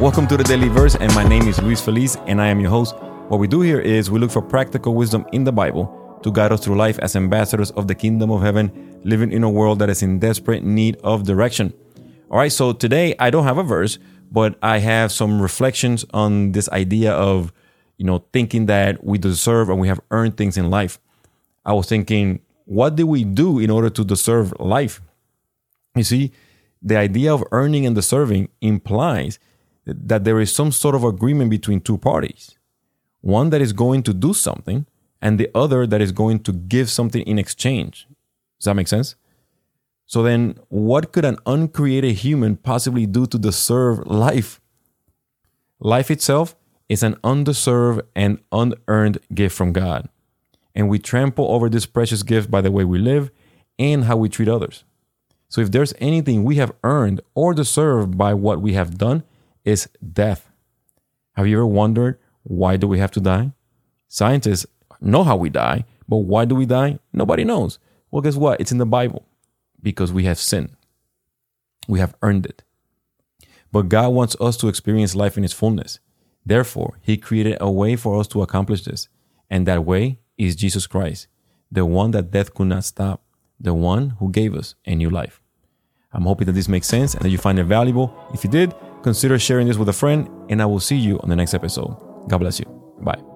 Welcome to the Daily Verse, and my name is Luis Feliz, and I am your host. What we do here is we look for practical wisdom in the Bible to guide us through life as ambassadors of the kingdom of heaven, living in a world that is in desperate need of direction. All right, so today I don't have a verse, but I have some reflections on this idea of, you know, thinking that we deserve and we have earned things in life. I was thinking, what do we do in order to deserve life? You see, the idea of earning and deserving implies that there is some sort of agreement between two parties one that is going to do something and the other that is going to give something in exchange. Does that make sense? So then, what could an uncreated human possibly do to deserve life? Life itself is an undeserved and unearned gift from God. And we trample over this precious gift by the way we live and how we treat others. So if there's anything we have earned or deserved by what we have done, is death. Have you ever wondered why do we have to die? Scientists know how we die, but why do we die? Nobody knows. Well, guess what? It's in the Bible because we have sinned. We have earned it. But God wants us to experience life in its fullness. Therefore, He created a way for us to accomplish this. And that way is Jesus Christ, the one that death could not stop, the one who gave us a new life. I'm hoping that this makes sense and that you find it valuable. If you did, consider sharing this with a friend, and I will see you on the next episode. God bless you. Bye.